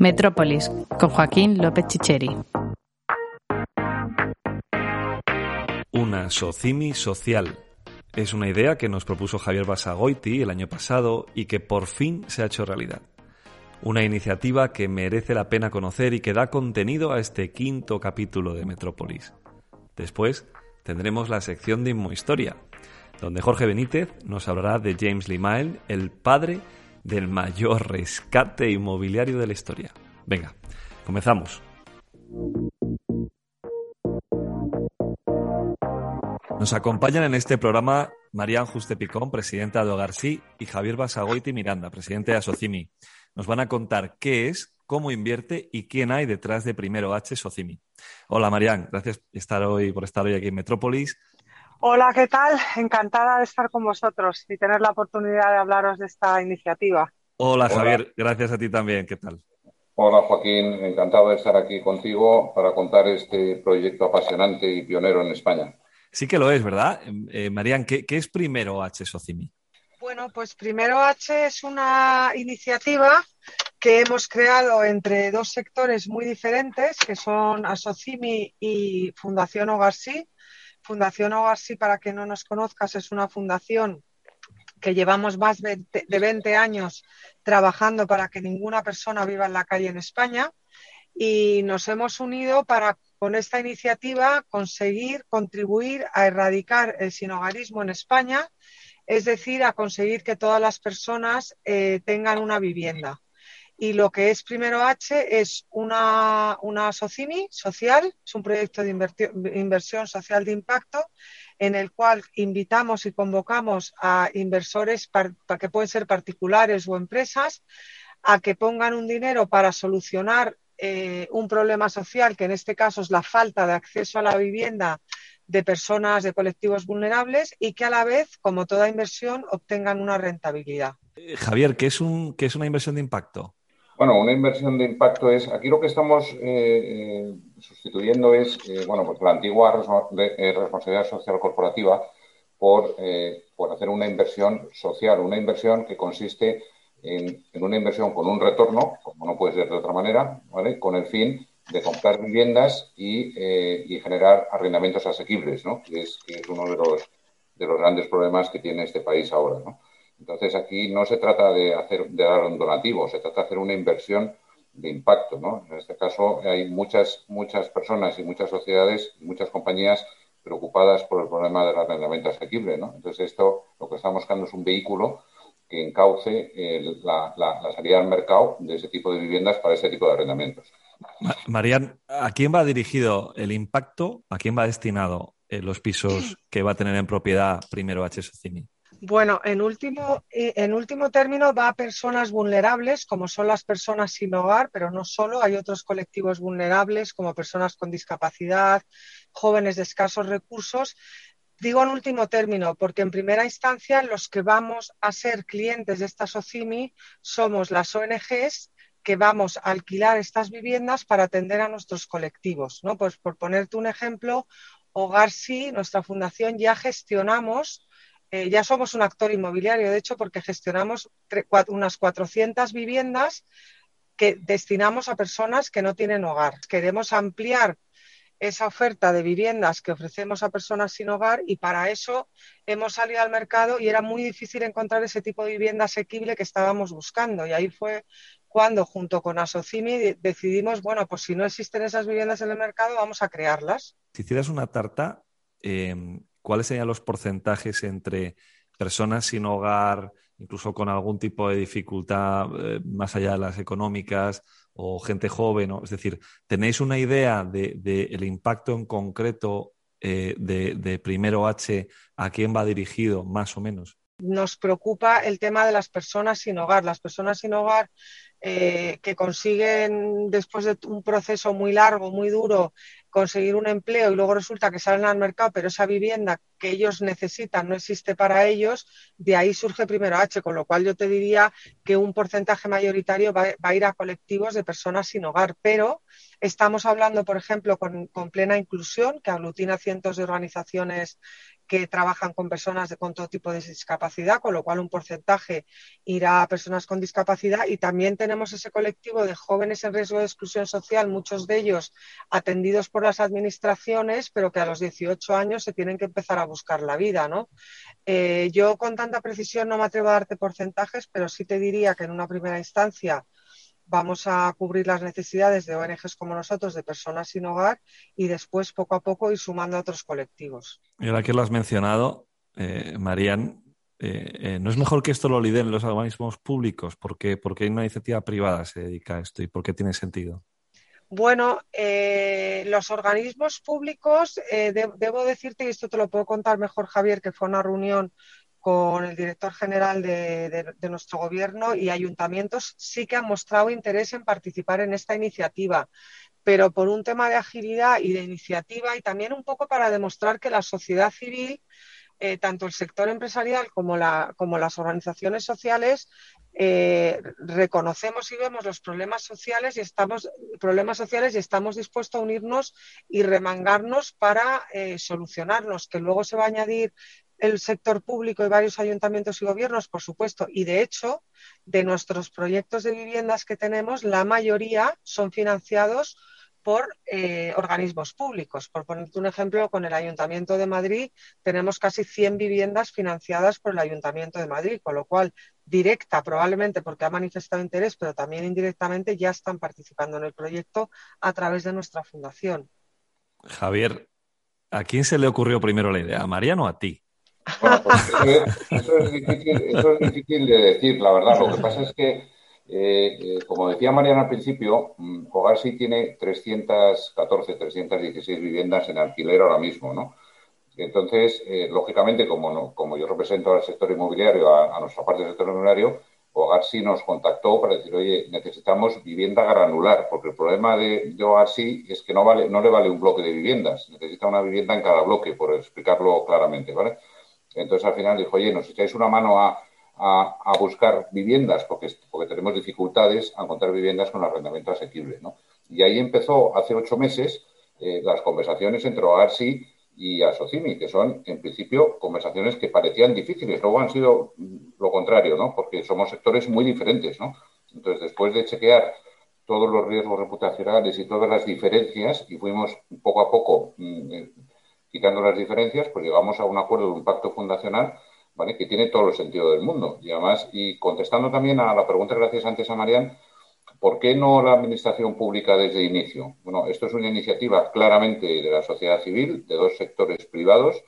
Metrópolis, con Joaquín López Chicheri. Una Socimi social. Es una idea que nos propuso Javier Basagoiti el año pasado y que por fin se ha hecho realidad. Una iniciativa que merece la pena conocer y que da contenido a este quinto capítulo de Metrópolis. Después tendremos la sección de Inmohistoria, donde Jorge Benítez nos hablará de James Limael, el padre del mayor rescate inmobiliario de la historia. Venga, comenzamos. Nos acompañan en este programa Marían Juste Picón, presidenta de Hogarsí, y Javier Basagoiti Miranda, presidente de Asocimi. Nos van a contar qué es, cómo invierte y quién hay detrás de Primero H Socimi. Hola Marían, gracias por estar hoy, por estar hoy aquí en Metrópolis. Hola, ¿qué tal? Encantada de estar con vosotros y tener la oportunidad de hablaros de esta iniciativa. Hola, Javier, gracias a ti también. ¿Qué tal? Hola Joaquín, encantado de estar aquí contigo para contar este proyecto apasionante y pionero en España. Sí que lo es, ¿verdad? Eh, Marían, ¿qué, es Primero H Socimi? Bueno, pues Primero H es una iniciativa que hemos creado entre dos sectores muy diferentes, que son Asocimi y Fundación Hogarsí. Fundación Hogarsí, para que no nos conozcas, es una fundación que llevamos más de 20 años trabajando para que ninguna persona viva en la calle en España y nos hemos unido para con esta iniciativa conseguir contribuir a erradicar el sinogarismo en España, es decir, a conseguir que todas las personas eh, tengan una vivienda. Y lo que es Primero H es una, una social, es un proyecto de inversión social de impacto en el cual invitamos y convocamos a inversores para que pueden ser particulares o empresas a que pongan un dinero para solucionar eh, un problema social, que en este caso es la falta de acceso a la vivienda de personas de colectivos vulnerables y que a la vez, como toda inversión, obtengan una rentabilidad. Eh, Javier, ¿qué es, un, qué es una inversión de impacto? Bueno, una inversión de impacto es, aquí lo que estamos eh, eh, sustituyendo es, eh, bueno, pues la antigua responsabilidad social corporativa por, por, hacer una inversión social, una inversión que consiste en, una inversión con un retorno, como no puede ser de otra manera, ¿vale? Con el fin de comprar viviendas y, generar arrendamientos asequibles, ¿no? Que es, que es uno de los, de los grandes problemas que tiene este país ahora, ¿no? Entonces aquí no se trata de hacer de dar un donativo, se trata de hacer una inversión de impacto, ¿no? En este caso hay muchas muchas personas y muchas sociedades y muchas compañías preocupadas por el problema del arrendamiento asequible, ¿no? Entonces esto lo que estamos buscando es un vehículo que encauce la, salida al mercado de ese tipo de viviendas para ese tipo de arrendamientos. Marian, ¿a quién va dirigido el impacto? ¿A quién va destinado eh, los pisos que va a tener en propiedad primero H. Socini? Bueno, en último, eh, en último término va a personas vulnerables, como son las personas sin hogar, pero no solo, hay otros colectivos vulnerables, como personas con discapacidad, jóvenes de escasos recursos. Digo en último término, porque en primera instancia los que vamos a ser clientes de esta SOCIMI somos las ONGs que vamos a alquilar estas viviendas para atender a nuestros colectivos. ¿no? Pues por ponerte un ejemplo, Hogar Sí, nuestra fundación, ya gestionamos eh, ya somos un actor inmobiliario, de hecho, porque gestionamos unas 400 viviendas que destinamos a personas que no tienen hogar. Queremos ampliar esa oferta de viviendas que ofrecemos a personas sin hogar y para eso hemos salido al mercado y era muy difícil encontrar ese tipo de vivienda asequible que estábamos buscando. Y ahí fue cuando, junto con Asocimi, decidimos, bueno, pues si no existen esas viviendas en el mercado, vamos a crearlas. Si hicieras una tarta, em, ¿cuáles serían los porcentajes entre personas sin hogar, incluso con algún tipo de dificultad eh, más allá de las económicas, o gente joven? Es decir, ¿tenéis una idea del de, impacto en concreto eh, de, Primero H a quién va dirigido, más o menos? Nos preocupa el tema de las personas sin hogar. Las personas sin hogar eh, que consiguen, después de un proceso muy largo, muy duro, conseguir un empleo y luego resulta que salen al mercado, pero esa vivienda que ellos necesitan no existe para ellos, de ahí surge primero H, con lo cual yo te diría que un porcentaje mayoritario va, a ir a colectivos de personas sin hogar, pero estamos hablando, por ejemplo, con, plena inclusión, que aglutina cientos de organizaciones que trabajan con personas de, con todo tipo de discapacidad, con lo cual un porcentaje irá a personas con discapacidad y también tenemos ese colectivo de jóvenes en riesgo de exclusión social, muchos de ellos atendidos por las administraciones, pero que a los 18 años se tienen que empezar a buscar la vida, ¿no? Eh, yo con tanta precisión no me atrevo a darte porcentajes, pero sí te diría que en una primera instancia vamos a cubrir las necesidades de ONGs como nosotros, de personas sin hogar, y después poco a poco ir sumando a otros colectivos. Y ahora que lo has mencionado, eh, Marian, eh, eh, ¿no es mejor que esto lo lideren los organismos públicos? ¿Por qué, porque una iniciativa privada se dedica a esto y por qué tiene sentido? Bueno, los organismos públicos, debo decirte, y esto te lo puedo contar mejor Javier, que fue una reunión con el director general de, nuestro gobierno y ayuntamientos sí que han mostrado interés en participar en esta iniciativa, pero por un tema de agilidad y de iniciativa y también un poco para demostrar que la sociedad civil, eh, tanto el sector empresarial como, las organizaciones sociales, eh, reconocemos y vemos los problemas sociales y estamos problemas sociales y estamos dispuestos a unirnos y remangarnos para eh, solucionarlos, que luego se va a añadir el sector público y varios ayuntamientos y gobiernos, por supuesto, y de hecho, de nuestros proyectos de viviendas que tenemos, la mayoría son financiados por eh, organismos públicos. Por ponerte un ejemplo, con el Ayuntamiento de Madrid tenemos casi 100 viviendas financiadas por el Ayuntamiento de Madrid, con lo cual directa probablemente porque ha manifestado interés, pero también indirectamente ya están participando en el proyecto a través de nuestra fundación. Javier, ¿a quién se le ocurrió primero la idea? ¿A Mariano o a ti? Bueno, pues eso, es, difícil, de decir, la verdad. Lo que pasa es que, eh, eh, como decía Mariana al principio, mm, Hogar sí tiene 314, 316 viviendas en alquiler ahora mismo, ¿no? Entonces, eh, lógicamente, como, como yo represento al sector inmobiliario, a, nuestra parte del sector inmobiliario, Hogar sí nos contactó para decir, oye, necesitamos vivienda granular, porque el problema de, de Hogar sí es que no, vale, no le vale un bloque de viviendas, necesita una vivienda en cada bloque, por explicarlo claramente, ¿vale? Entonces al final dijo, oye, nos echáis una mano a, buscar viviendas, porque, tenemos dificultades a encontrar viviendas con arrendamiento asequible. ¿no? Y ahí empezó hace ocho meses eh, las conversaciones entre OARSI y Asocimi, que son en principio conversaciones que parecían difíciles, luego han sido lo contrario, ¿no? porque somos sectores muy diferentes. ¿no? Entonces, después de chequear todos los riesgos reputacionales y todas las diferencias, y fuimos poco a poco mm, quitando las diferencias, pues llegamos a un acuerdo de un pacto fundacional ¿vale? que tiene todo el sentido del mundo. Y además, y contestando también a la pregunta gracias antes a Marian, ¿por qué no la administración pública desde el inicio? Bueno, esto es una iniciativa claramente de la sociedad civil, de dos sectores privados,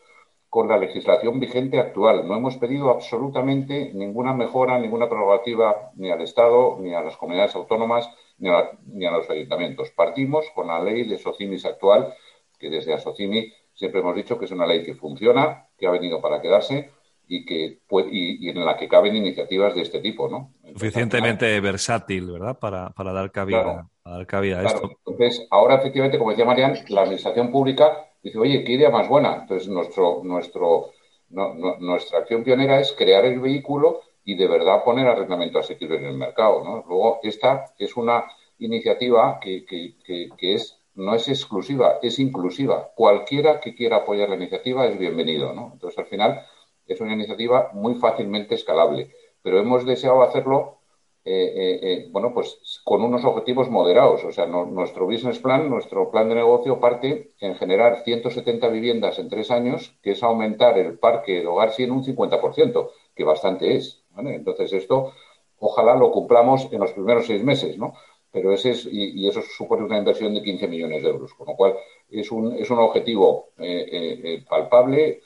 con la legislación vigente actual. No hemos pedido absolutamente ninguna mejora, ninguna prerrogativa ni al Estado, ni a las comunidades autónomas, ni a, ni a los ayuntamientos. Partimos con la ley de Socimis actual, que desde Asocimi Siempre hemos dicho que es una ley que funciona, que ha venido para quedarse y, que y, en la que caben iniciativas de este tipo, ¿no? Suficientemente versátil, ¿verdad? Para, dar cabida, dar cabida a esto. Entonces, ahora efectivamente, como decía Marian, la administración pública dice, oye, qué idea más buena. Entonces, nuestro, nuestro, nuestra acción pionera es crear el vehículo y de verdad poner arrendamiento asequible en el mercado, ¿no? Luego, esta es una iniciativa que, que, que es no es exclusiva, es inclusiva. Cualquiera que quiera apoyar la iniciativa es bienvenido, ¿no? Entonces, al final, es una iniciativa muy fácilmente escalable, pero hemos deseado hacerlo, eh, eh, eh, bueno, pues con unos objetivos moderados. O sea, nuestro business plan, nuestro plan de negocio parte en generar 170 viviendas en tres años, que es aumentar el parque de hogar sí en un 50%, que bastante es. Entonces, esto ojalá lo cumplamos en los primeros seis meses, ¿no? Pero ese es, y, eso supone una inversión de 15 millones de euros, con lo cual es un, es un objetivo eh, eh, eh, palpable,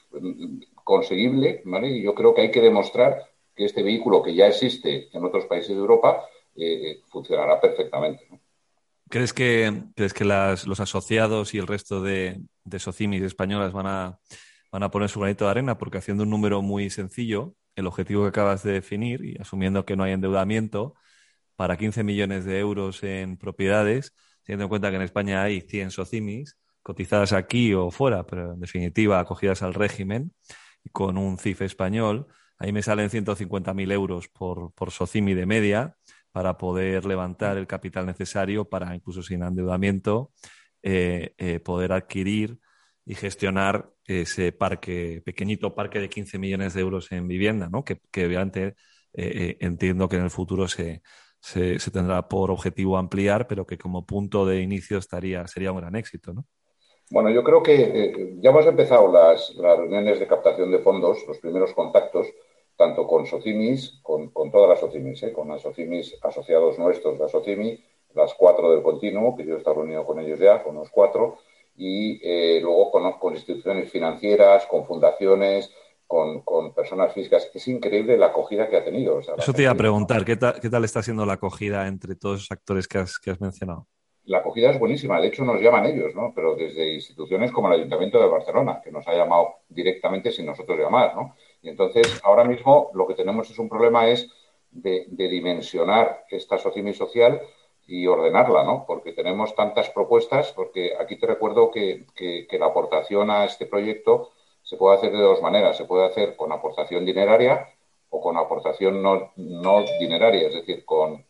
conseguible, ¿vale? Y yo creo que hay que demostrar que este vehículo que ya existe en otros países de Europa funcionará perfectamente. ¿Crees que, ¿crees que los asociados y el resto de, de socimis españolas van a, van a poner su granito de arena? Porque haciendo un número muy sencillo, el objetivo que acabas de definir y asumiendo que no hay endeudamiento, para 15 millones de euros en propiedades, teniendo en cuenta que en España hay 100 socimis cotizadas aquí o fuera, pero en definitiva acogidas al régimen, con un CIF español, ahí me salen 150.000 euros por, por socimi de media para poder levantar el capital necesario para, incluso sin endeudamiento, eh, eh, poder adquirir y gestionar ese parque, pequeñito parque de 15 millones de euros en vivienda, ¿no? que, obviamente eh, eh, entiendo que en el futuro se, se, tendrá por objetivo ampliar, pero que como punto de inicio estaría, sería un gran éxito. ¿no? Bueno, yo creo que eh, ya hemos empezado las, reuniones de captación de fondos, los primeros contactos, tanto con Socimis, con, todas las Socimis, con las Socimis asociados nuestros de Socimi, las cuatro del continuo, que yo he estado reunido con ellos ya, con los cuatro, y eh, luego con, instituciones financieras, con fundaciones, con, personas físicas. Es increíble la acogida que ha tenido. Eso te iba a preguntar, ¿qué tal, está siendo la acogida entre todos los actores que has, mencionado? La acogida es buenísima, de hecho nos llaman ellos, ¿no? Pero desde instituciones como el Ayuntamiento de Barcelona, que nos ha llamado directamente sin nosotros llamar, ¿no? Y entonces, ahora mismo lo que tenemos es un problema es de, dimensionar esta sociedad social y ordenarla, ¿no? Porque tenemos tantas propuestas, porque aquí te recuerdo que, la aportación a este proyecto se puede hacer de dos maneras. Se puede hacer con aportación dineraria o con aportación no, no dineraria, es decir, con,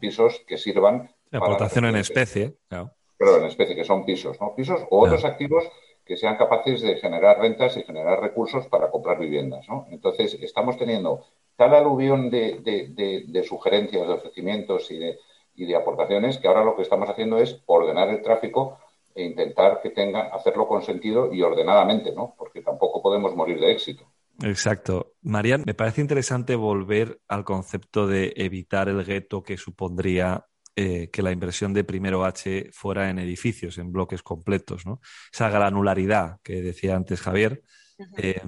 pisos que sirvan. aportación en especie, claro. Pero en especie, que son pisos, ¿no? Pisos o otros activos que sean capaces de generar rentas y generar recursos para comprar viviendas, ¿no? Entonces, estamos teniendo tal aluvión de sugerencias, de ofrecimientos y de, y de aportaciones, que ahora lo que estamos haciendo es ordenar el tráfico e intentar que tenga, hacerlo con sentido y ordenadamente, ¿no? Porque tampoco podemos morir de éxito. Exacto. Marian, me parece interesante volver al concepto de evitar el gueto que supondría eh, que la inversión de primero H fuera en edificios, en bloques completos, ¿no? Esa granularidad que decía antes Javier. Eh,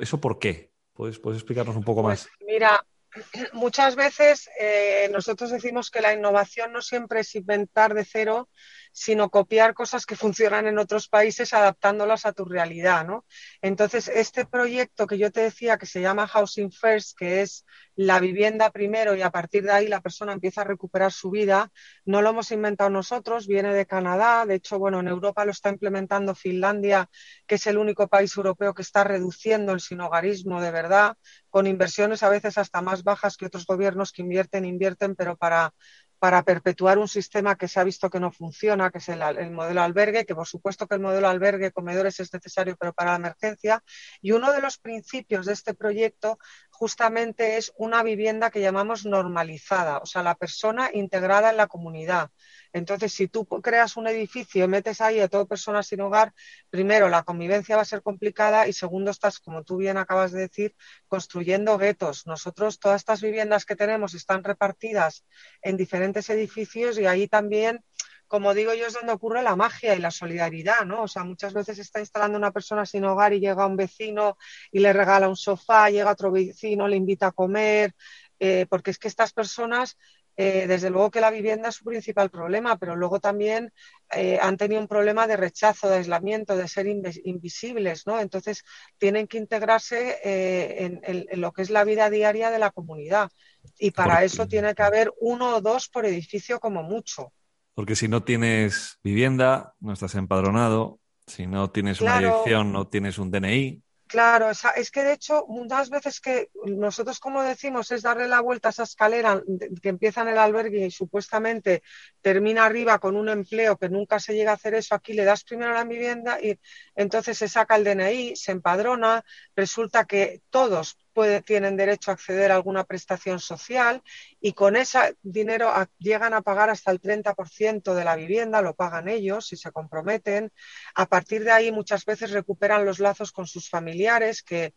¿Eso por qué? ¿Puedes, ¿Puedes, explicarnos un poco pues más? Mira, muchas veces eh, nosotros decimos que la innovación no siempre es inventar de cero, sino copiar cosas que funcionan en otros países adaptándolas a tu realidad, ¿no? Entonces, este proyecto que yo te decía que se llama Housing First, que es la vivienda primero y a partir de ahí la persona empieza a recuperar su vida, no lo hemos inventado nosotros, viene de Canadá, de hecho, bueno, en Europa lo está implementando Finlandia, que es el único país europeo que está reduciendo el sinogarismo de verdad, con inversiones a veces hasta más bajas que otros gobiernos que invierten, invierten, pero para para perpetuar un sistema que se ha visto que no funciona, que es el, modelo albergue, que por supuesto que el modelo albergue comedores es necesario, pero para la emergencia. Y uno de los principios de este proyecto justamente es una vivienda que llamamos normalizada, o sea, la persona integrada en la comunidad. Entonces, si tú creas un edificio y metes ahí a toda persona sin hogar, primero, la convivencia va a ser complicada y segundo, estás, como tú bien acabas de decir, construyendo guetos. Nosotros, todas estas viviendas que tenemos están repartidas en diferentes edificios y ahí también como digo yo, es donde ocurre la magia y la solidaridad, ¿no? O sea, muchas veces está instalando una persona sin hogar y llega un vecino y le regala un sofá, llega otro vecino, le invita a comer, eh, porque es que estas personas eh, desde luego que la vivienda es su principal problema, pero luego también eh, han tenido un problema de rechazo, de aislamiento, de ser invisibles, ¿no? Entonces tienen que integrarse eh, en, lo que es la vida diaria de la comunidad. Y para eso tiene que haber uno o dos por edificio como mucho. Porque si no tienes vivienda, no estás empadronado, si no tienes una dirección, no tienes un DNI, Claro, es que de hecho, muchas veces que nosotros, como decimos, es darle la vuelta a esa escalera que empieza en el albergue y supuestamente termina arriba con un empleo que nunca se llega a hacer eso. Aquí le das primero la vivienda y entonces se saca el DNI, se empadrona, resulta que todos tienen derecho a acceder a alguna prestación social y con ese dinero llegan a pagar hasta el 30% de la vivienda, lo pagan ellos si se comprometen. A partir de ahí muchas veces recuperan los lazos con sus familiares que,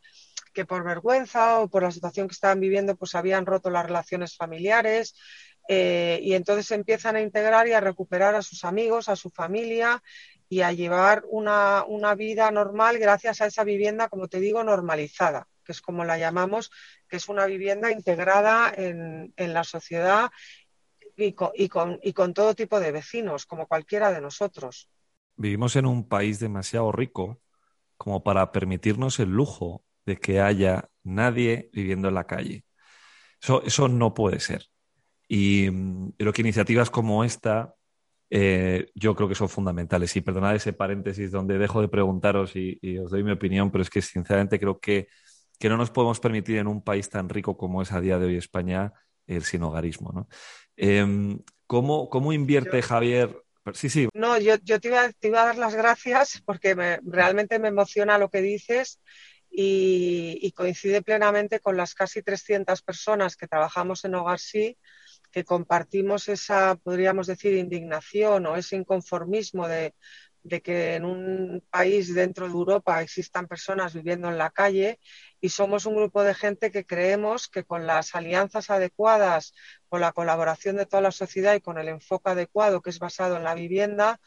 que por vergüenza o por la situación que estaban viviendo pues habían roto las relaciones familiares. Eh, y entonces empiezan a integrar y a recuperar a sus amigos, a su familia y a llevar una, una vida normal gracias a esa vivienda, como te digo, normalizada que es como la llamamos, que es una vivienda integrada en, la sociedad y con, todo tipo de vecinos, como cualquiera de nosotros. Vivimos en un país demasiado rico como para permitirnos el lujo de que haya nadie viviendo en la calle. Eso, no puede ser. Y mm, creo que iniciativas como esta eh, yo creo que son fundamentales. Y perdonad ese paréntesis donde dejo de preguntaros y, y, os doy mi opinión, pero es que sinceramente creo que que no nos podemos permitir en un país tan rico como es a día de hoy España el sinogarismo. ¿no? Em, ¿cómo, invierte Javier Sí, sí. No, yo, te, iba, te, iba, a dar las gracias porque realmente me emociona lo que dices y, coincide plenamente con las casi 300 personas que trabajamos en Hogar Sí, que compartimos esa, podríamos decir, indignación o ese inconformismo de, que en un país dentro de Europa existan personas viviendo en la calle y somos un grupo de gente que creemos que con las alianzas adecuadas, con la colaboración de toda la sociedad y con el enfoque adecuado que es basado en la vivienda,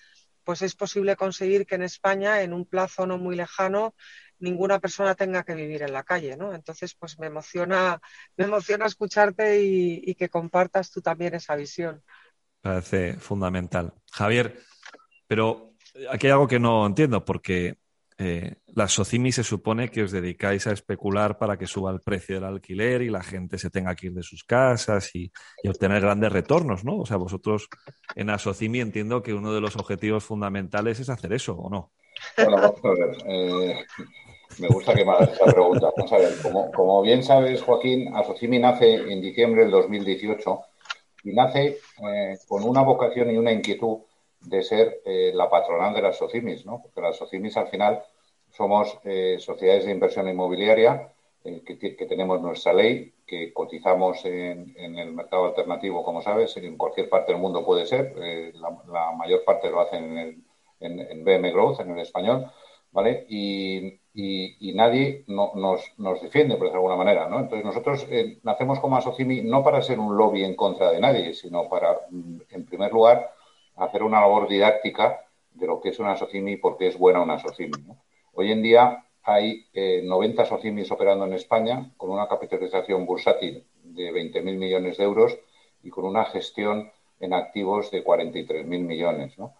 pues es posible conseguir que en España, en un plazo no muy lejano, ninguna persona tenga que vivir en la calle, ¿no? Entonces, pues me emociona, me emociona escucharte y, que compartas tú también esa visión. Parece fundamental. Javier, pero aquí hay algo que no entiendo, porque eh, la SOCIMI se supone que os dedicáis a especular para que suba el precio del alquiler y la gente se tenga que ir de sus casas y, obtener grandes retornos, ¿no? O sea, vosotros en la SOCIMI entiendo que uno de los objetivos fundamentales es hacer eso, ¿o no? Bueno, vamos a ver. Eh, me gusta que me hagas esa pregunta. Vamos a ver, como, bien sabes, Joaquín, Asocimi nace en diciembre del 2018 y nace eh, con una vocación y una inquietud de ser eh, la patronal de las SOCIMIS, ¿no? Porque las SOCIMIS al final somos eh, sociedades de inversión inmobiliaria que, tenemos nuestra ley, que cotizamos en, el mercado alternativo, como sabes, en cualquier parte del mundo puede ser. La, mayor parte lo hacen en, en BM Growth, en el español, ¿vale? Y, y, nadie nos, defiende, por de alguna manera. ¿no? Entonces, nosotros eh, nacemos como Asocimi no para ser un lobby en contra de nadie, sino para, mm, en primer lugar, hacer una labor didáctica de lo que es una Asocimi y por qué es buena una Asocimi. Hoy en día hay 90 eh, Asocimis operando en España con una capitalización bursátil de 20.000 millones de euros y con una gestión en activos de 43.000 millones. ¿no?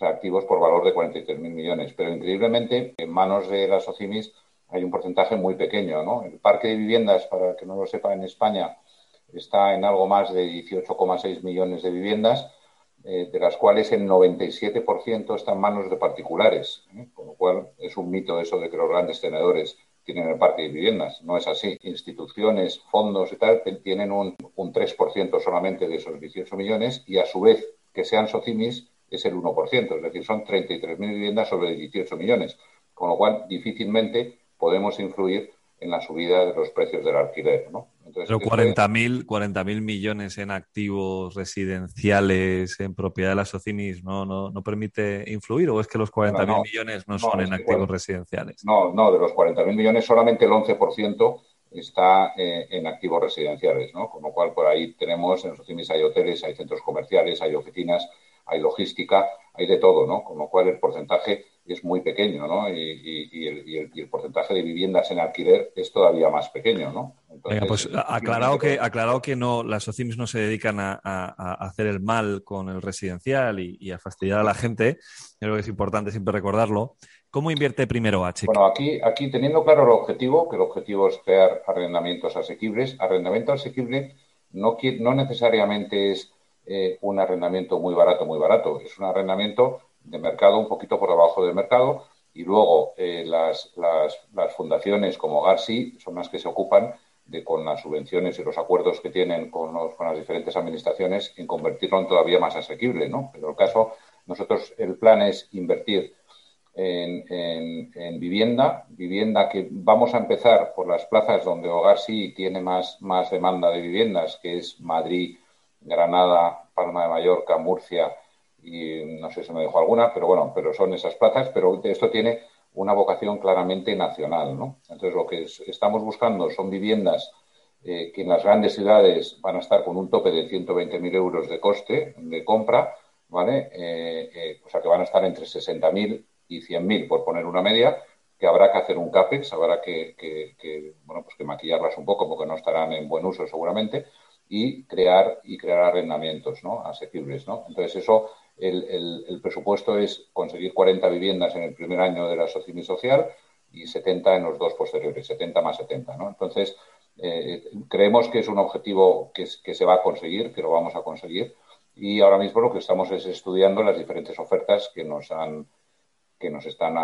activos por valor de 43.000 millones. Pero increíblemente, en manos de las OCIMIS hay un porcentaje muy pequeño. ¿no? El parque de viviendas, para que no lo sepa, en España está en algo más de 18,6 millones de viviendas, eh, de las cuales el 97% está en manos de particulares. ¿eh? Con lo cual es un mito eso de que los grandes tenedores tienen el parque de viviendas. No es así. Instituciones, fondos y tal tienen un, un 3% solamente de esos 18 millones y a su vez que sean SOCIMIS es el 1%, es decir, son 33.000 viviendas sobre 18 millones, con lo cual difícilmente podemos influir en la subida de los precios del alquiler. ¿no? Pero 40.000 40 millones en activos residenciales en propiedad de las SOCIMIS no, no, no permite influir o es que los 40.000 millones no, son en activos residenciales? No, no, de los 40.000 millones solamente el 11% está eh, en activos residenciales, ¿no? Con lo cual por ahí tenemos, en los SOCIMIS hay hoteles, hay centros comerciales, hay oficinas, hay logística, hay de todo, ¿no? Con lo cual el porcentaje es muy pequeño, ¿no? Y, el, porcentaje de viviendas en alquiler es todavía más pequeño, ¿no? Venga, pues aclarado que, aclarado que no, las OCIMs no se dedican a, hacer el mal con el residencial y, a fastidiar a la gente, creo que es importante siempre recordarlo. ¿Cómo invierte primero H? Bueno, aquí, aquí teniendo claro el objetivo, que el objetivo es crear arrendamientos asequibles, arrendamiento asequible no, no necesariamente es eh, un arrendamiento muy barato, muy barato. Es un arrendamiento de mercado un poquito por debajo del mercado y luego eh, las, las, fundaciones como Garci son las que se ocupan de con las subvenciones y los acuerdos que tienen con, con las diferentes administraciones en convertirlo en todavía más asequible, ¿no? Pero el caso, nosotros el plan es invertir en, en, vivienda, vivienda que vamos a empezar por las plazas donde Hogar sí tiene más, más demanda de viviendas, que es Madrid, Granada, Palma de Mallorca, Murcia y no sé si me dejo alguna, pero bueno, pero son esas plazas, pero esto tiene una vocación claramente nacional, ¿no? Entonces lo que estamos buscando son viviendas eh, que en las grandes ciudades van a estar con un tope de 120.000 euros de coste de compra, ¿vale? Eh, eh, o sea que van a estar entre 60.000 y 100.000, por poner una media, que habrá que hacer un CAPEX, habrá que, que, bueno, pues que maquillarlas un poco porque no estarán en buen uso seguramente, y crear y crear arrendamientos ¿no? asequibles. ¿no? Entonces, eso, el, el, presupuesto es conseguir 40 viviendas en el primer año de la Socimi Social y 70 en los dos posteriores, 70 más 70. ¿no? Entonces, eh, creemos que es un objetivo que, que se va a conseguir, que lo vamos a conseguir. Y ahora mismo lo que estamos es estudiando las diferentes ofertas que nos han que nos están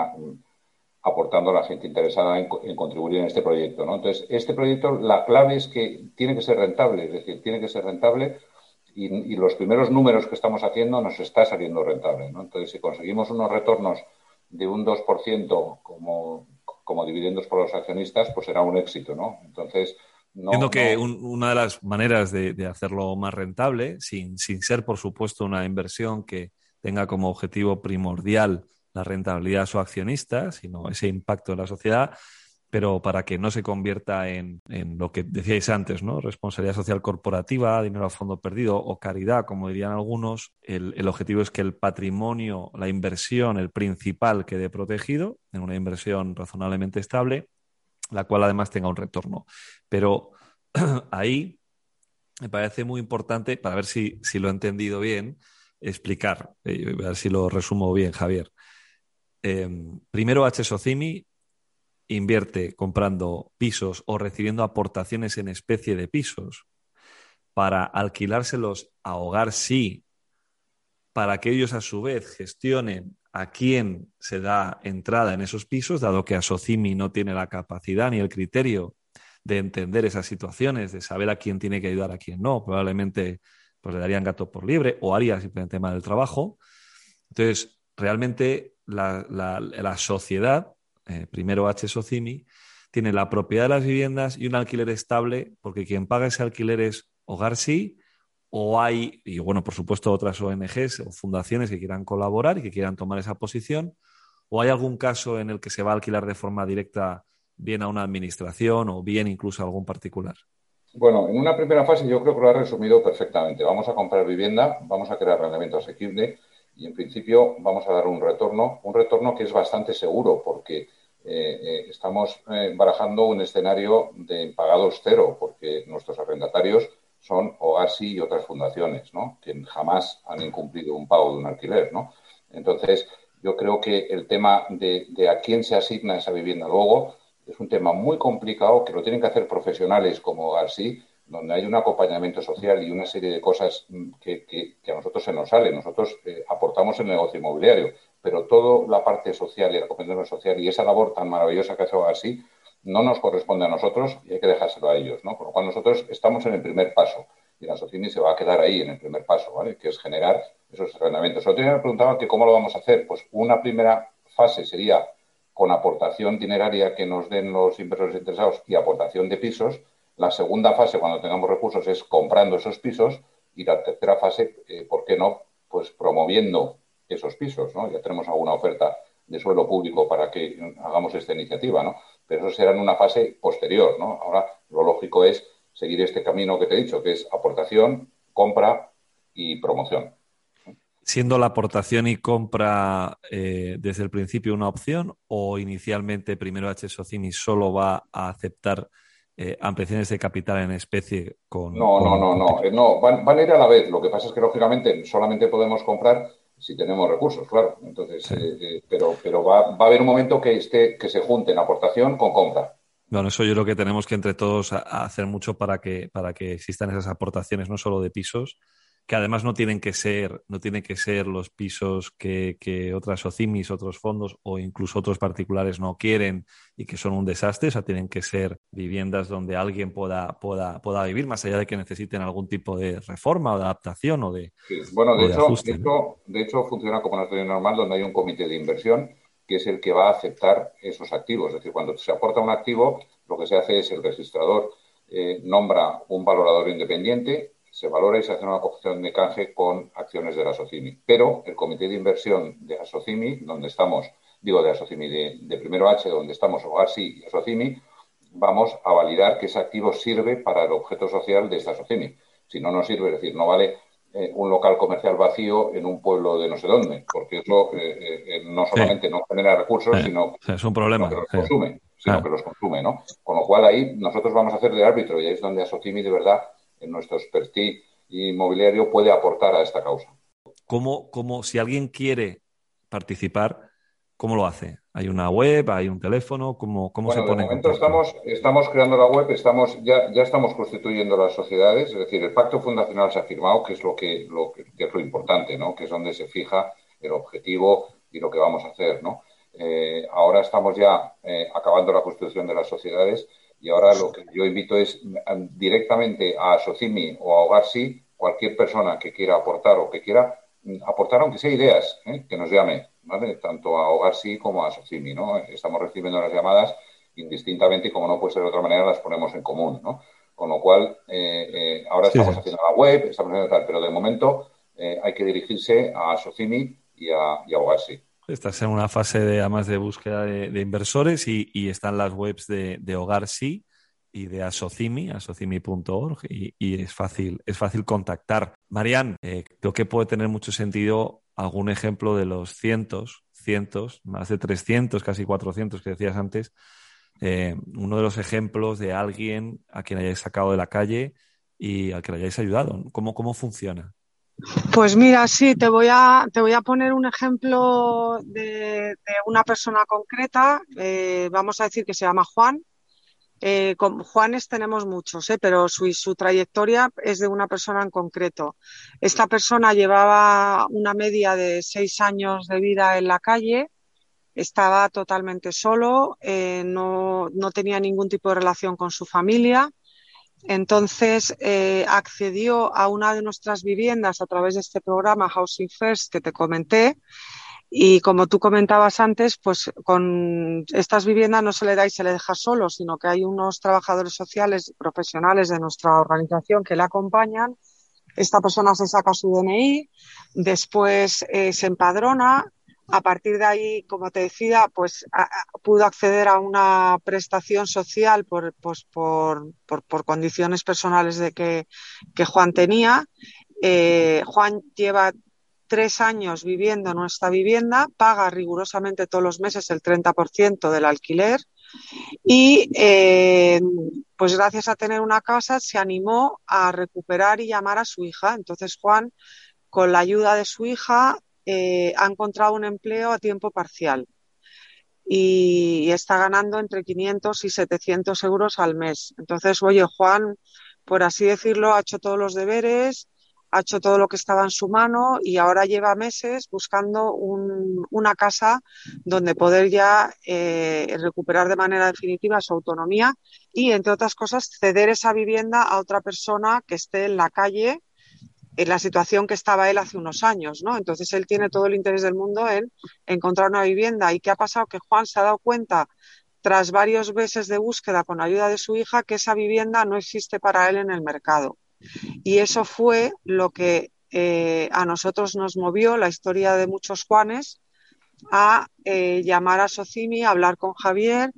aportando la gente interesada en, contribuir en este proyecto. ¿no? Entonces, este proyecto, la clave es que tiene que ser rentable, es decir, tiene que ser rentable y, los primeros números que estamos haciendo nos está saliendo rentable. ¿no? Entonces, si conseguimos unos retornos de un 2% como, como dividendos por los accionistas, pues será un éxito. ¿no? Entonces, no, Entiendo que una de las maneras de, hacerlo más rentable, sin, sin, ser, por supuesto, una inversión que tenga como objetivo primordial la rentabilidad a su accionista, sino ese impacto en la sociedad, pero para que no se convierta en, lo que decíais antes, ¿no? Responsabilidad social corporativa, dinero a fondo perdido o caridad, como dirían algunos, el, objetivo es que el patrimonio, la inversión, el principal quede protegido en una inversión razonablemente estable, la cual además tenga un retorno. Pero ahí me parece muy importante, para ver si, lo he entendido bien, explicar, eh, a ver si lo resumo bien, Javier. Em, primero, H. Socimi invierte comprando pisos o recibiendo aportaciones en especie de pisos para alquilárselos a hogar sí, para que ellos a su vez gestionen a quién se da entrada en esos pisos, dado que a Socimi no tiene la capacidad ni el criterio de entender esas situaciones, de saber a quién tiene que ayudar, a quién no. Probablemente pues, le darían gato por libre o haría simplemente tema del trabajo. Entonces, realmente la sociedad eh, primero H. Socimi, tiene la propiedad de las viviendas y un alquiler estable, porque quien paga ese alquiler es Hogar Sí, o hay, y bueno, por supuesto, otras ONGs o fundaciones que quieran colaborar y que quieran tomar esa posición, o hay algún caso en el que se va a alquilar de forma directa bien a una administración o bien incluso a algún particular. Bueno, en una primera fase yo creo que lo ha resumido perfectamente. Vamos a comprar vivienda, vamos a crear rendimiento asequible y en principio vamos a dar un retorno, un retorno que es bastante seguro porque eh, eh, estamos eh, barajando un escenario de impagados cero, porque nuestros arrendatarios son OASI y otras fundaciones, ¿no? que jamás han incumplido un pago de un alquiler. ¿no? Entonces, yo creo que el tema de, a quién se asigna esa vivienda luego es un tema muy complicado que lo tienen que hacer profesionales como OASI, donde hay un acompañamiento social y una serie de cosas mm, que, a nosotros se nos sale. Nosotros aportamos el negocio inmobiliario, pero toda la parte social y la cooperación social y esa labor tan maravillosa que hace así no nos corresponde a nosotros y hay que dejárselo a ellos, ¿no? Por lo cual nosotros estamos en el primer paso y la Socini se va a quedar ahí en el primer paso, ¿vale? Que es generar esos arrendamientos. Otro día me preguntaban que cómo lo vamos a hacer. Pues una primera fase sería con aportación dineraria que nos den los inversores interesados y aportación de pisos. La segunda fase, cuando tengamos recursos, es comprando esos pisos. Y la tercera fase, eh, ¿por qué no? Pues promoviendo esos pisos, ¿no? Ya tenemos alguna oferta de suelo público para que hagamos esta iniciativa, ¿no? Pero eso será en una fase posterior, ¿no? Ahora lo lógico es seguir este camino que te he dicho, que es aportación, compra y promoción. ¿Siendo la aportación y compra eh, desde el principio una opción o inicialmente primero H. Socini solo va a aceptar eh, ampliaciones de capital en especie con... No, no, no, no, no, van, van, a ir a la vez. Lo que pasa es que lógicamente solamente podemos comprar si tenemos recursos, claro. Entonces, eh, eh, pero, pero va, va, a haber un momento que esté, que se junten aportación con compra. Bueno, eso yo creo que tenemos que entre todos hacer mucho para que, para que existan esas aportaciones, no solo de pisos, que además no tienen que ser, no tienen que ser los pisos que, otras OCIMIS, otros fondos o incluso otros particulares no quieren y que son un desastre. O sea, tienen que ser viviendas donde alguien pueda, pueda, pueda vivir, más allá de que necesiten algún tipo de reforma o de adaptación o de. Bueno, de, hecho, de, hecho, funciona como una situación normal donde hay un comité de inversión que es el que va a aceptar esos activos. Es decir, cuando se aporta un activo, lo que se hace es el registrador eh, nombra un valorador independiente se valora y se hace una cogición de canje con acciones de la Socimi. Pero el comité de inversión de la Socimi, donde estamos, digo de la Socimi, de, primero H, donde estamos Ogarsi y Socimi, vamos a validar que ese activo sirve para el objeto social de esta Socimi. Si no, no sirve, es decir, no vale eh, un local comercial vacío en un pueblo de no sé dónde, porque eso eh, eh, no solamente no genera recursos, sino, es un problema. que los consume, sino que los consume, ¿no? Con lo cual ahí nosotros vamos a hacer de árbitro y ahí es donde Socimi de verdad en nuestro expertise inmobiliario puede aportar a esta causa. ¿Cómo, cómo, si alguien quiere participar, cómo lo hace? ¿Hay una web? ¿Hay un teléfono? ¿Cómo, cómo se pone? De momento estamos, estamos creando la web, estamos, ya, ya estamos constituyendo las sociedades, es decir, el pacto fundacional se ha firmado, que es lo que, lo que, es lo importante, ¿no? Que es donde se fija el objetivo y lo que vamos a hacer, ¿no? Eh, ahora estamos ya eh, acabando la constitución de las sociedades y ahora lo que yo invito es directamente a Socimi o a Hogar cualquier persona que quiera aportar o que quiera mm, aportar, aunque sea ideas, ¿eh? que nos llame, ¿vale? Tanto a Hogar Sí como a Socimi, ¿no? Estamos recibiendo las llamadas indistintamente y como no puede ser de otra manera, las ponemos en común, ¿no? Con lo cual, eh, eh, ahora estamos haciendo la web, estamos haciendo tal, pero de momento hay que dirigirse a Socimi y a, y a Hogar Sí. Estás en una fase de, además de búsqueda de, inversores y, están las webs de, Hogar Sí y de Asocimi, asocimi.org, y, es, fácil, es fácil contactar. Marian, eh, creo que puede tener mucho sentido algún ejemplo de los cientos, cientos, más de 300, casi 400 que decías antes, eh, uno de los ejemplos de alguien a quien hayáis sacado de la calle y al que le hayáis ayudado. ¿Cómo, cómo funciona? Pues mira, sí, te voy a, te voy a poner un ejemplo de, una persona concreta. Eh, vamos a decir que se llama Juan. Eh, con Juanes tenemos muchos, eh, pero su, su, trayectoria es de una persona en concreto. Esta persona llevaba una media de seis años de vida en la calle, estaba totalmente solo, no, no tenía ningún tipo de relación con su familia entonces eh, accedió a una de nuestras viviendas a través de este programa Housing First que te comenté. Y como tú comentabas antes, pues con estas viviendas no se le da y se le deja solo, sino que hay unos trabajadores sociales profesionales de nuestra organización que le acompañan. Esta persona se saca su DNI, después eh, se empadrona, a partir de ahí, como te decía, pues pudo acceder a una prestación social por, pues, condiciones personales de que, que Juan tenía. Eh, Juan lleva tres años viviendo en nuestra vivienda, paga rigurosamente todos los meses el 30% del alquiler y eh, pues gracias a tener una casa se animó a recuperar y llamar a su hija. Entonces Juan, con la ayuda de su hija, eh, ha encontrado un empleo a tiempo parcial y está ganando entre 500 y 700 euros al mes. Entonces, oye, Juan, por así decirlo, ha hecho todos los deberes, ha hecho todo lo que estaba en su mano y ahora lleva meses buscando una casa donde poder ya eh, recuperar de manera definitiva su autonomía y, entre otras cosas, ceder esa vivienda a otra persona que esté en la calle en la situación que estaba él hace unos años, ¿no? Entonces él tiene todo el interés del mundo en encontrar una vivienda. ¿Y qué ha pasado? Que Juan se ha dado cuenta, tras varios meses de búsqueda con ayuda de su hija, que esa vivienda no existe para él en el mercado. Y eso fue lo que eh, a nosotros nos movió, la historia de muchos Juanes, a eh, llamar a Socimi, a hablar con Javier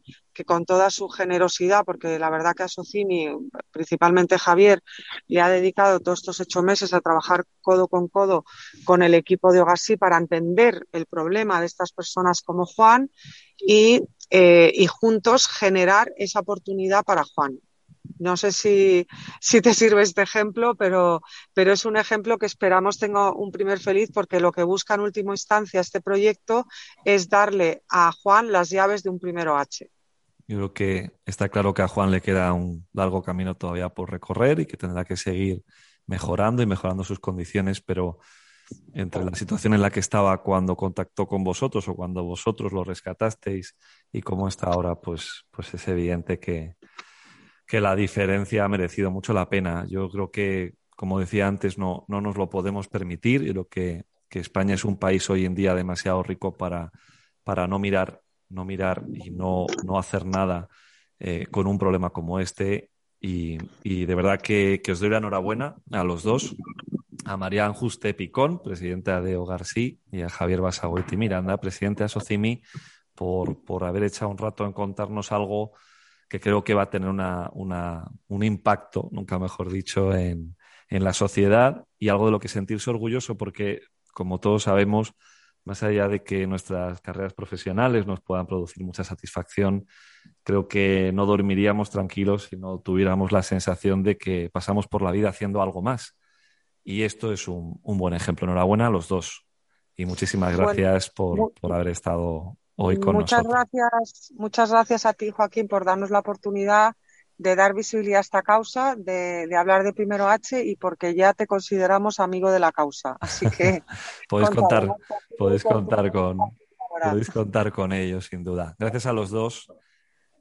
con toda su generosidad, porque la verdad que a Socimi, principalmente Javier, le ha dedicado todos estos ocho meses a trabajar codo con codo con el equipo de Hogasí para entender el problema de estas personas como Juan y, eh, y juntos generar esa oportunidad para Juan. No sé si, si, te sirve este ejemplo, pero, pero es un ejemplo que esperamos tenga un primer feliz porque lo que busca en última instancia este proyecto es darle a Juan las llaves de un primero H. Yo creo que está claro que a Juan le queda un largo camino todavía por recorrer y que tendrá que seguir mejorando y mejorando sus condiciones, pero entre la situación en la que estaba cuando contactó con vosotros o cuando vosotros lo rescatasteis y cómo está ahora, pues, pues es evidente que, que la diferencia ha merecido mucho la pena. Yo creo que, como decía antes, no, no nos lo podemos permitir. y creo que, que España es un país hoy en día demasiado rico para, para no mirar no mirar y no, no hacer nada eh, con un problema como este. Y, de verdad que, os doy la enhorabuena a los dos, a María Juste Picón, presidenta de Hogar Sí, y a Javier Basagoiti Miranda, presidente de Asocimi, por, por haber echado un rato en contarnos algo que creo que va a tener una, un impacto, nunca mejor dicho, en, en la sociedad y algo de lo que sentirse orgulloso, porque, como todos sabemos, más allá de que nuestras carreras profesionales nos puedan producir mucha satisfacción, creo que no dormiríamos tranquilos si no tuviéramos la sensación de que pasamos por la vida haciendo algo más. Y esto es un, buen ejemplo. Enhorabuena a los dos. Y muchísimas gracias por, por, haber estado hoy con muchas nosotros. Gracias, muchas gracias a ti, Joaquín, por darnos la oportunidad de dar visibilidad a esta causa, de, hablar de Primero H y porque ya te consideramos amigo de la causa. Así que podéis contar, podéis contar con podéis contar con ellos sin duda. Gracias a los dos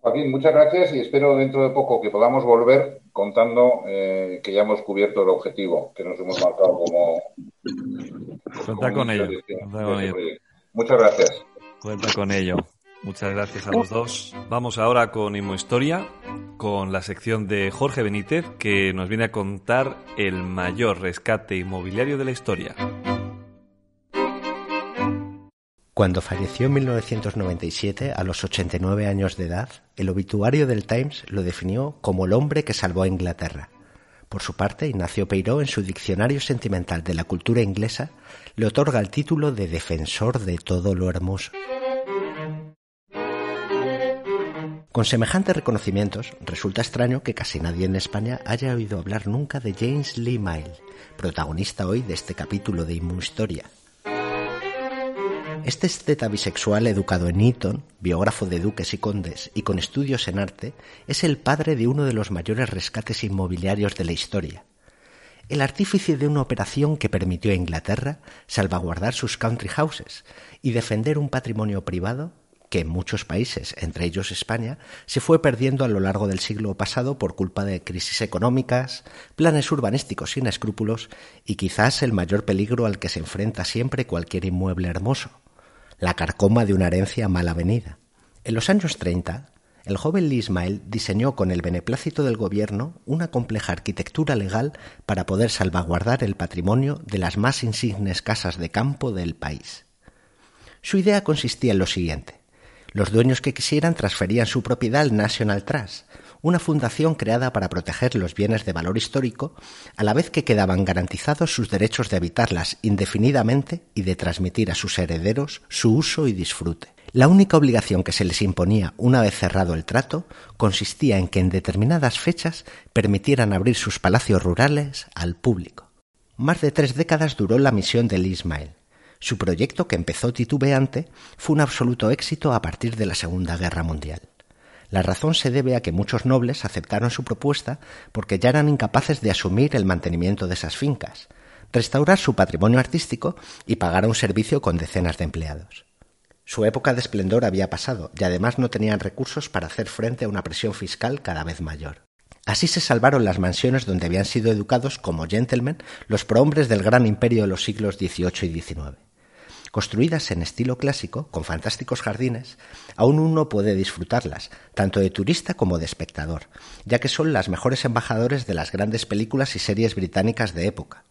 Joaquín, muchas gracias y espero dentro de poco que podamos volver contando eh, que ya hemos cubierto el objetivo que nos hemos marcado como. Cuenta con ello. Muchas gracias. Cuenta con ello. Muchas gracias a los dos. Vamos ahora con Inmohistoria, con la sección de Jorge Benítez, que nos viene a contar el mayor rescate inmobiliario de la historia. Cuando falleció en 1997, a los 89 años de edad, el obituario del Times lo definió como el hombre que salvó a Inglaterra. Por su parte, Ignacio Peiró, en su Diccionario Sentimental de la Cultura Inglesa, le otorga el título de defensor de todo lo hermoso. Con semejantes reconocimientos, resulta extraño que casi nadie en España haya oído hablar nunca de James Lee Mile, protagonista hoy de este capítulo de Inmuhistoria. Este esteta bisexual educado en Eton, biógrafo de duques y condes y con estudios en arte, es el padre de uno de los mayores rescates inmobiliarios de la historia. El artífice de una operación que permitió a Inglaterra salvaguardar sus country houses y defender un patrimonio privado que en muchos países, entre ellos España, se fue perdiendo a lo largo del siglo pasado por culpa de crisis económicas, planes urbanísticos sin escrúpulos y quizás el mayor peligro al que se enfrenta siempre cualquier inmueble hermoso, la carcoma de una herencia mal avenida. En los años 30, el joven Ismael diseñó con el beneplácito del gobierno una compleja arquitectura legal para poder salvaguardar el patrimonio de las más insignes casas de campo del país. Su idea consistía en lo siguiente. Los dueños que quisieran transferían su propiedad al National Trust, una fundación creada para proteger los bienes de valor histórico, a la vez que quedaban garantizados sus derechos de habitarlas indefinidamente y de transmitir a sus herederos su uso y disfrute. La única obligación que se les imponía una vez cerrado el trato consistía en que en determinadas fechas permitieran abrir sus palacios rurales al público. Más de tres décadas duró la misión del Ismael. Su proyecto, que empezó titubeante, fue un absoluto éxito a partir de la Segunda Guerra Mundial. La razón se debe a que muchos nobles aceptaron su propuesta porque ya eran incapaces de asumir el mantenimiento de esas fincas, restaurar su patrimonio artístico y pagar un servicio con decenas de empleados. Su época de esplendor había pasado y además no tenían recursos para hacer frente a una presión fiscal cada vez mayor. Así se salvaron las mansiones donde habían sido educados como gentlemen los prohombres del gran imperio de los siglos XVIII y XIX. Construidas en estilo clásico, con fantásticos jardines, aún uno puede disfrutarlas, tanto de turista como de espectador, ya que son las mejores embajadores de las grandes películas y series británicas de época.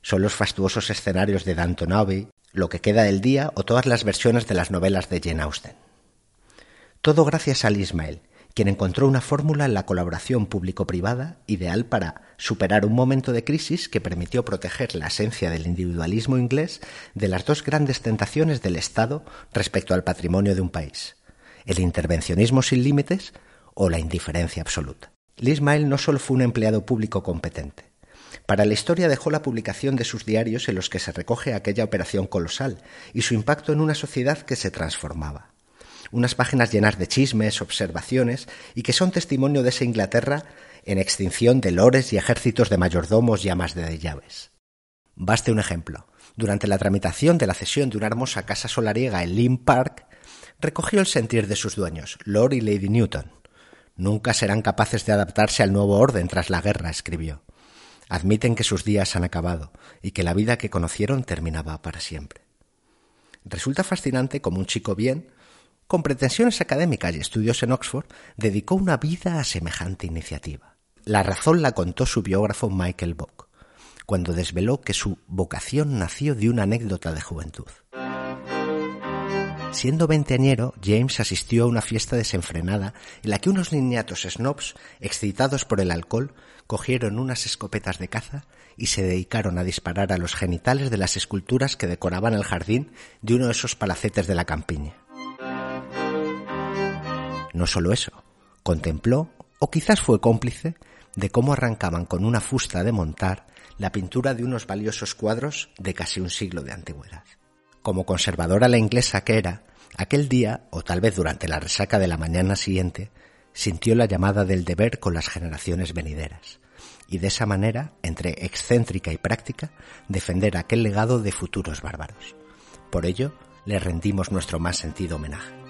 Son los fastuosos escenarios de Danton Abbey, Lo que queda del día o todas las versiones de las novelas de Jane Austen. Todo gracias al Ismael, quien encontró una fórmula en la colaboración público-privada ideal para superar un momento de crisis que permitió proteger la esencia del individualismo inglés de las dos grandes tentaciones del Estado respecto al patrimonio de un país, el intervencionismo sin límites o la indiferencia absoluta. Lismael no solo fue un empleado público competente. Para la historia dejó la publicación de sus diarios en los que se recoge aquella operación colosal y su impacto en una sociedad que se transformaba unas páginas llenas de chismes, observaciones, y que son testimonio de esa Inglaterra en extinción de lores y ejércitos de mayordomos y amas de llaves. Baste un ejemplo. Durante la tramitación de la cesión de una hermosa casa solariega en Lynn Park, recogió el sentir de sus dueños, Lord y Lady Newton. Nunca serán capaces de adaptarse al nuevo orden tras la guerra, escribió. Admiten que sus días han acabado y que la vida que conocieron terminaba para siempre. Resulta fascinante como un chico bien, con pretensiones académicas y estudios en Oxford, dedicó una vida a semejante iniciativa. La razón la contó su biógrafo Michael Bock, cuando desveló que su vocación nació de una anécdota de juventud. Siendo veinteañero, James asistió a una fiesta desenfrenada en la que unos niñatos snobs, excitados por el alcohol, cogieron unas escopetas de caza y se dedicaron a disparar a los genitales de las esculturas que decoraban el jardín de uno de esos palacetes de la campiña. No solo eso, contempló, o quizás fue cómplice, de cómo arrancaban con una fusta de montar la pintura de unos valiosos cuadros de casi un siglo de antigüedad. Como conservadora la inglesa que era, aquel día, o tal vez durante la resaca de la mañana siguiente, sintió la llamada del deber con las generaciones venideras, y de esa manera, entre excéntrica y práctica, defender aquel legado de futuros bárbaros. Por ello, le rendimos nuestro más sentido homenaje.